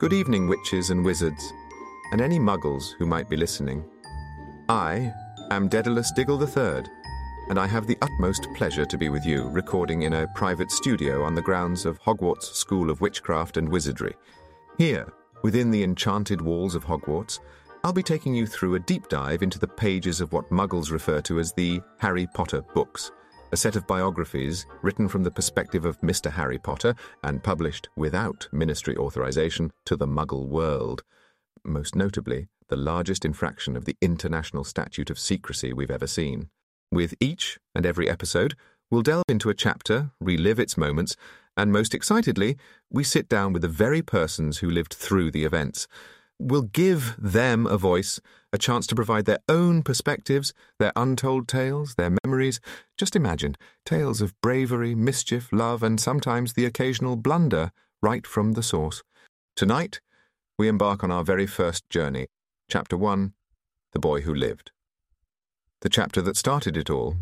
Good evening, witches and wizards, and any muggles who might be listening. I am Daedalus Diggle III, and I have the utmost pleasure to be with you, recording in a private studio on the grounds of Hogwarts School of Witchcraft and Wizardry. Here, within the enchanted walls of Hogwarts, I'll be taking you through a deep dive into the pages of what muggles refer to as the Harry Potter books a set of biographies written from the perspective of Mr. Harry Potter and published without ministry authorization to the Muggle world. Most notably, the largest infraction of the International Statute of Secrecy we've ever seen. With each and every episode, we'll delve into a chapter, relive its moments, and most excitedly, we sit down with the very persons who lived through the events. We'll give them a voice a chance to provide their own perspectives, their untold tales, their memories. Just imagine tales of bravery, mischief, love, and sometimes the occasional blunder right from the source. Tonight, we embark on our very first journey. Chapter 1 The Boy Who Lived. The chapter that started it all.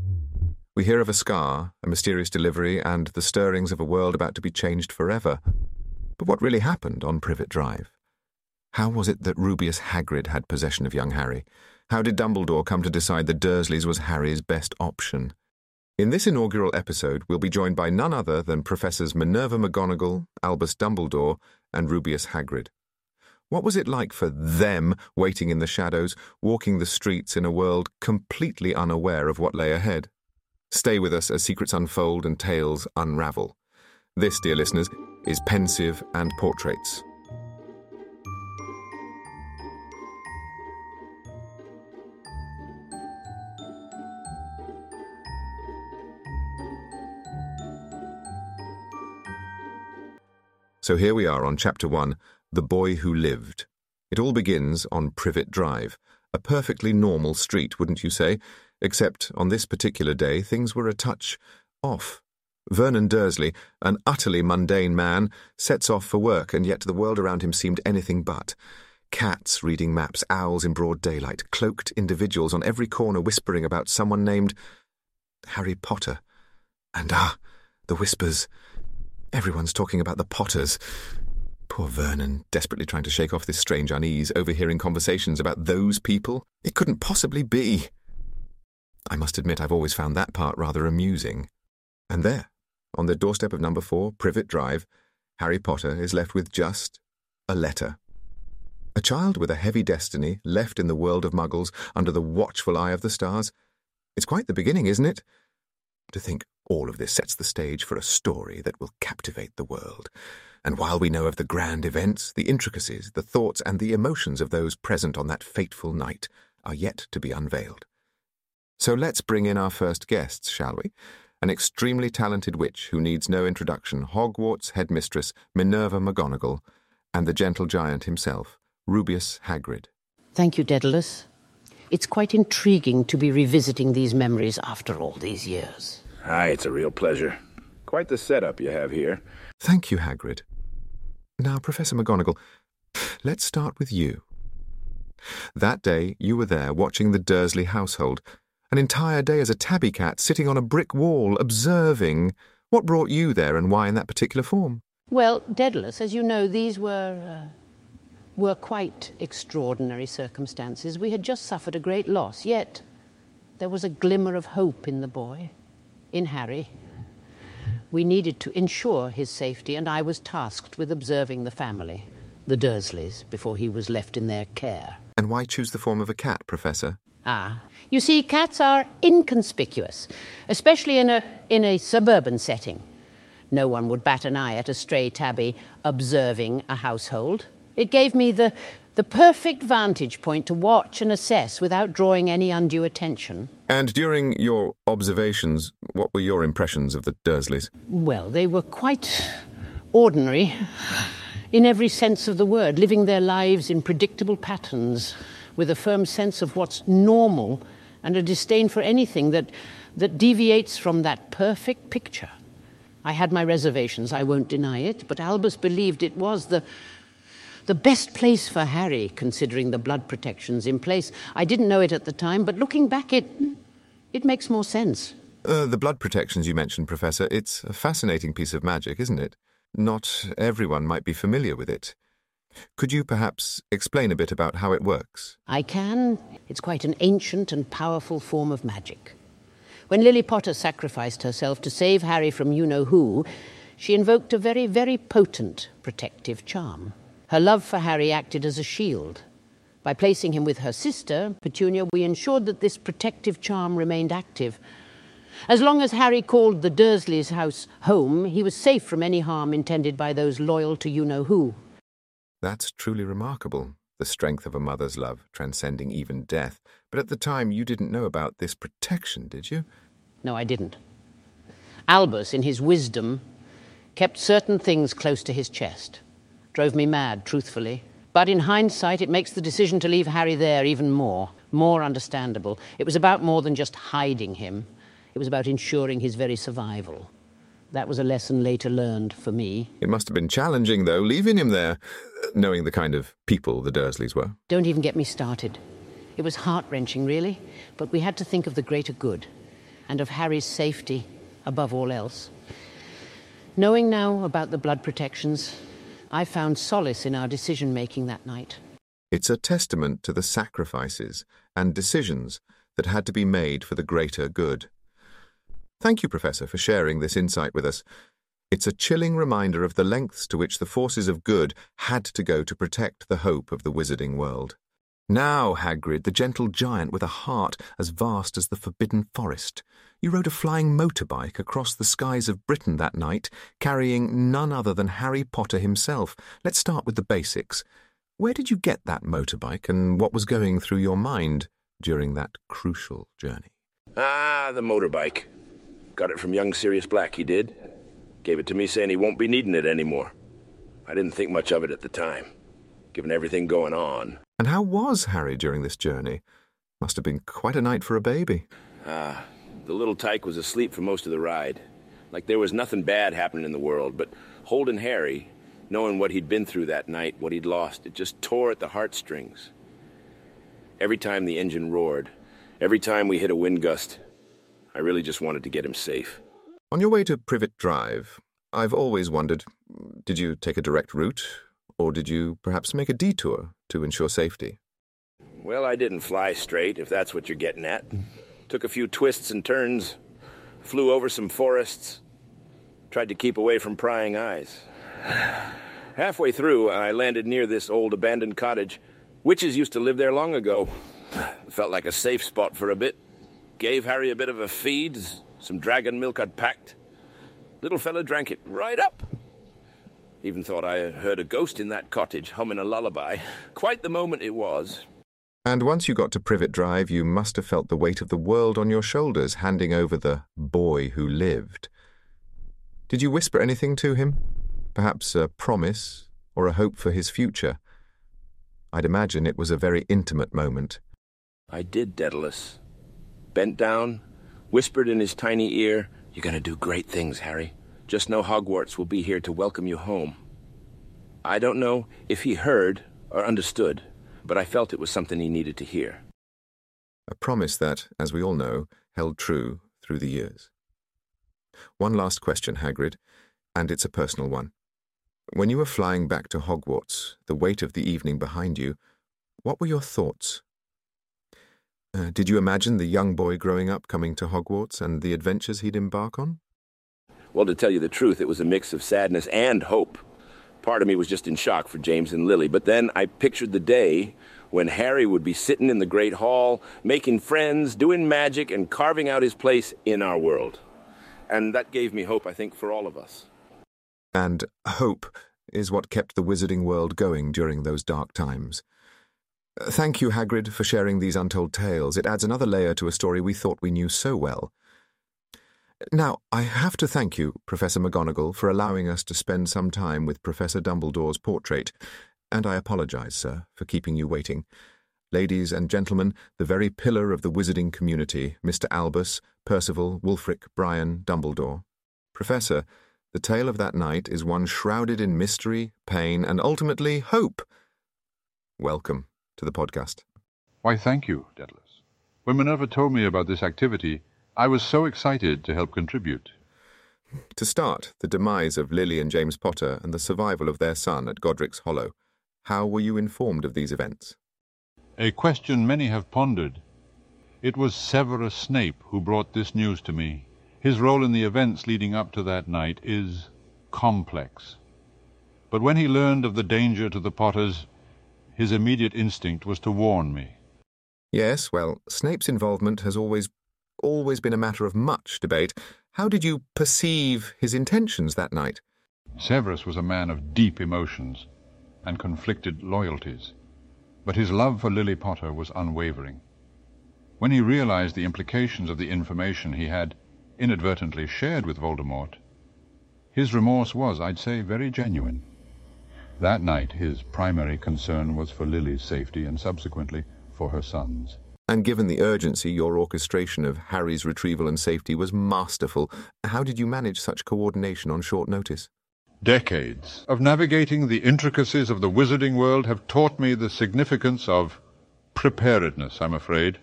We hear of a scar, a mysterious delivery, and the stirrings of a world about to be changed forever. But what really happened on Privet Drive? How was it that Rubeus Hagrid had possession of young Harry? How did Dumbledore come to decide that Dursleys was Harry's best option? In this inaugural episode, we'll be joined by none other than Professors Minerva McGonagall, Albus Dumbledore, and Rubeus Hagrid. What was it like for them, waiting in the shadows, walking the streets in a world completely unaware of what lay ahead? Stay with us as secrets unfold and tales unravel. This, dear listeners, is Pensieve and Portraits, So here we are on Chapter 1 The Boy Who Lived. It all begins on Privet Drive, a perfectly normal street, wouldn't you say? Except on this particular day, things were a touch off. Vernon Dursley, an utterly mundane man, sets off for work, and yet the world around him seemed anything but. Cats reading maps, owls in broad daylight, cloaked individuals on every corner whispering about someone named Harry Potter. And ah, the whispers. Everyone's talking about the Potters. Poor Vernon, desperately trying to shake off this strange unease, overhearing conversations about those people. It couldn't possibly be. I must admit I've always found that part rather amusing. And there, on the doorstep of number four, Privet Drive, Harry Potter is left with just a letter. A child with a heavy destiny, left in the world of muggles, under the watchful eye of the stars. It's quite the beginning, isn't it? To think all of this sets the stage for a story that will captivate the world. And while we know of the grand events, the intricacies, the thoughts, and the emotions of those present on that fateful night are yet to be unveiled. So let's bring in our first guests, shall we? An extremely talented witch who needs no introduction, Hogwarts headmistress Minerva McGonagall, and the gentle giant himself, Rubeus Hagrid. Thank you, Daedalus. It's quite intriguing to be revisiting these memories after all these years. Aye, it's a real pleasure. Quite the setup you have here. Thank you, Hagrid. Now, Professor McGonagall, let's start with you. That day, you were there watching the Dursley household. An entire day as a tabby cat sitting on a brick wall, observing. What brought you there and why in that particular form? Well, Daedalus, as you know, these were. Uh, were quite extraordinary circumstances. We had just suffered a great loss, yet there was a glimmer of hope in the boy in Harry. We needed to ensure his safety, and I was tasked with observing the family, the Dursleys, before he was left in their care. And why choose the form of a cat, Professor? Ah, you see, cats are inconspicuous, especially in a, in a suburban setting. No one would bat an eye at a stray tabby observing a household. It gave me the, the perfect vantage point to watch and assess without drawing any undue attention. And during your observations, what were your impressions of the Dursleys? Well, they were quite ordinary, in every sense of the word, living their lives in predictable patterns, with a firm sense of what's normal and a disdain for anything that, that deviates from that perfect picture. I had my reservations, I won't deny it, but Albus believed it was the the best place for Harry, considering the blood protections in place. I didn't know it at the time, but looking back, it, it makes more sense. Uh, the blood protections you mentioned, Professor, it's a fascinating piece of magic, isn't it? Not everyone might be familiar with it. Could you perhaps explain a bit about how it works? I can. It's quite an ancient and powerful form of magic. When Lily Potter sacrificed herself to save Harry from you know who, she invoked a very, very potent protective charm. Her love for Harry acted as a shield. By placing him with her sister, Petunia, we ensured that this protective charm remained active. As long as Harry called the Dursleys' house home, he was safe from any harm intended by those loyal to you know who. That's truly remarkable, the strength of a mother's love, transcending even death. But at the time, you didn't know about this protection, did you? No, I didn't. Albus, in his wisdom, kept certain things close to his chest drove me mad, truthfully. But in hindsight, it makes the decision to leave Harry there even more, more understandable. It was about more than just hiding him, it was about ensuring his very survival. That was a lesson later learned for me. It must have been challenging, though, leaving him there, knowing the kind of people the Dursleys were. Don't even get me started. It was heart wrenching, really, but we had to think of the greater good and of Harry's safety above all else. Knowing now about the blood protections, I found solace in our decision making that night. It's a testament to the sacrifices and decisions that had to be made for the greater good. Thank you, Professor, for sharing this insight with us. It's a chilling reminder of the lengths to which the forces of good had to go to protect the hope of the wizarding world. Now, Hagrid, the gentle giant with a heart as vast as the forbidden forest, you rode a flying motorbike across the skies of Britain that night, carrying none other than Harry Potter himself. Let's start with the basics. Where did you get that motorbike, and what was going through your mind during that crucial journey? Ah, the motorbike. Got it from young Sirius Black, he did. Gave it to me saying he won't be needing it anymore. I didn't think much of it at the time, given everything going on. And how was Harry during this journey? Must have been quite a night for a baby. Ah, the little tyke was asleep for most of the ride. Like there was nothing bad happening in the world, but holding Harry, knowing what he'd been through that night, what he'd lost, it just tore at the heartstrings. Every time the engine roared, every time we hit a wind gust, I really just wanted to get him safe. On your way to Privet Drive, I've always wondered did you take a direct route, or did you perhaps make a detour to ensure safety? Well, I didn't fly straight, if that's what you're getting at. Took a few twists and turns, flew over some forests, tried to keep away from prying eyes. Halfway through, I landed near this old abandoned cottage. Witches used to live there long ago. Felt like a safe spot for a bit. Gave Harry a bit of a feed, some dragon milk I'd packed. Little fella drank it right up. Even thought I heard a ghost in that cottage humming a lullaby. Quite the moment it was. And once you got to Privet Drive, you must have felt the weight of the world on your shoulders, handing over the boy who lived. Did you whisper anything to him? Perhaps a promise or a hope for his future? I'd imagine it was a very intimate moment. I did, Daedalus. Bent down, whispered in his tiny ear, You're going to do great things, Harry. Just know Hogwarts will be here to welcome you home. I don't know if he heard or understood, but I felt it was something he needed to hear. A promise that, as we all know, held true through the years. One last question, Hagrid, and it's a personal one. When you were flying back to Hogwarts, the weight of the evening behind you, what were your thoughts? Uh, did you imagine the young boy growing up coming to Hogwarts and the adventures he'd embark on? Well, to tell you the truth, it was a mix of sadness and hope. Part of me was just in shock for James and Lily, but then I pictured the day when Harry would be sitting in the Great Hall, making friends, doing magic, and carving out his place in our world. And that gave me hope, I think, for all of us. And hope is what kept the wizarding world going during those dark times. Thank you, Hagrid, for sharing these untold tales. It adds another layer to a story we thought we knew so well. Now, I have to thank you, Professor McGonagall, for allowing us to spend some time with Professor Dumbledore's portrait, and I apologize, sir, for keeping you waiting. Ladies and gentlemen, the very pillar of the wizarding community, Mr. Albus, Percival, Wulfric, Brian, Dumbledore. Professor, the tale of that night is one shrouded in mystery, pain, and ultimately hope. Welcome to the podcast. Why, thank you, Daedalus. When Minerva told me about this activity, I was so excited to help contribute. To start, the demise of Lily and James Potter and the survival of their son at Godric's Hollow. How were you informed of these events? A question many have pondered. It was Severus Snape who brought this news to me. His role in the events leading up to that night is complex. But when he learned of the danger to the Potters, his immediate instinct was to warn me. Yes, well, Snape's involvement has always always been a matter of much debate. How did you perceive his intentions that night? Severus was a man of deep emotions and conflicted loyalties, but his love for Lily Potter was unwavering. When he realized the implications of the information he had inadvertently shared with Voldemort, his remorse was, I'd say, very genuine. That night his primary concern was for Lily's safety and subsequently for her son's. And given the urgency, your orchestration of Harry's retrieval and safety was masterful. How did you manage such coordination on short notice? Decades of navigating the intricacies of the wizarding world have taught me the significance of preparedness, I'm afraid,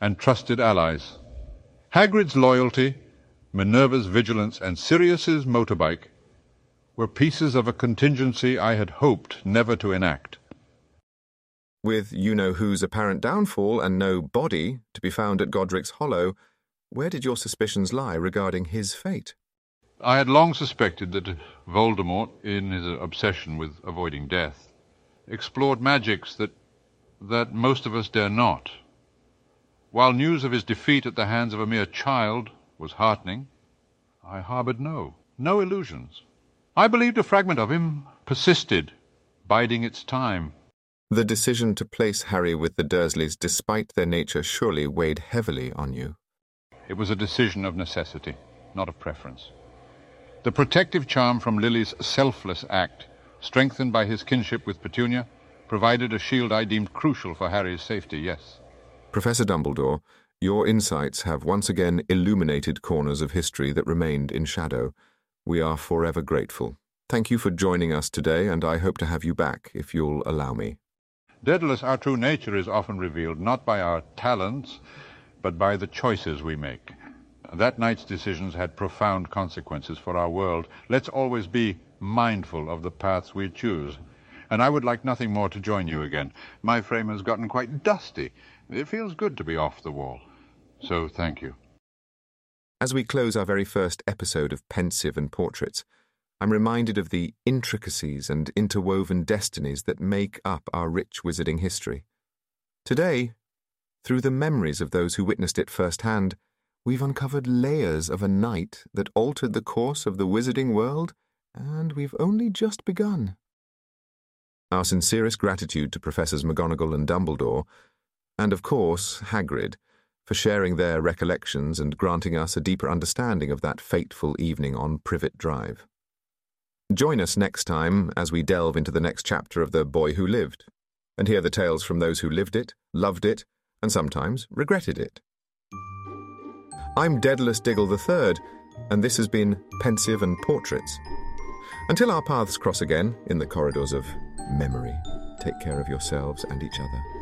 and trusted allies. Hagrid's loyalty, Minerva's vigilance, and Sirius's motorbike were pieces of a contingency I had hoped never to enact. With you know who's apparent downfall and no body to be found at Godric's Hollow, where did your suspicions lie regarding his fate? I had long suspected that Voldemort, in his obsession with avoiding death, explored magics that that most of us dare not. While news of his defeat at the hands of a mere child was heartening, I harbored no, no illusions. I believed a fragment of him persisted, biding its time. The decision to place Harry with the Dursleys, despite their nature, surely weighed heavily on you. It was a decision of necessity, not of preference. The protective charm from Lily's selfless act, strengthened by his kinship with Petunia, provided a shield I deemed crucial for Harry's safety, yes. Professor Dumbledore, your insights have once again illuminated corners of history that remained in shadow. We are forever grateful. Thank you for joining us today, and I hope to have you back if you'll allow me. Daedalus, our true nature is often revealed not by our talents, but by the choices we make. That night's decisions had profound consequences for our world. Let's always be mindful of the paths we choose. And I would like nothing more to join you again. My frame has gotten quite dusty. It feels good to be off the wall. So thank you. As we close our very first episode of Pensieve and Portraits, I'm reminded of the intricacies and interwoven destinies that make up our rich wizarding history. Today, through the memories of those who witnessed it firsthand, we've uncovered layers of a night that altered the course of the wizarding world, and we've only just begun. Our sincerest gratitude to Professors McGonagall and Dumbledore, and of course, Hagrid, for sharing their recollections and granting us a deeper understanding of that fateful evening on Privet Drive. Join us next time as we delve into the next chapter of The Boy Who Lived and hear the tales from those who lived it, loved it, and sometimes regretted it. I'm Daedalus Diggle III, and this has been Pensieve and Portraits. Until our paths cross again in the corridors of memory, take care of yourselves and each other.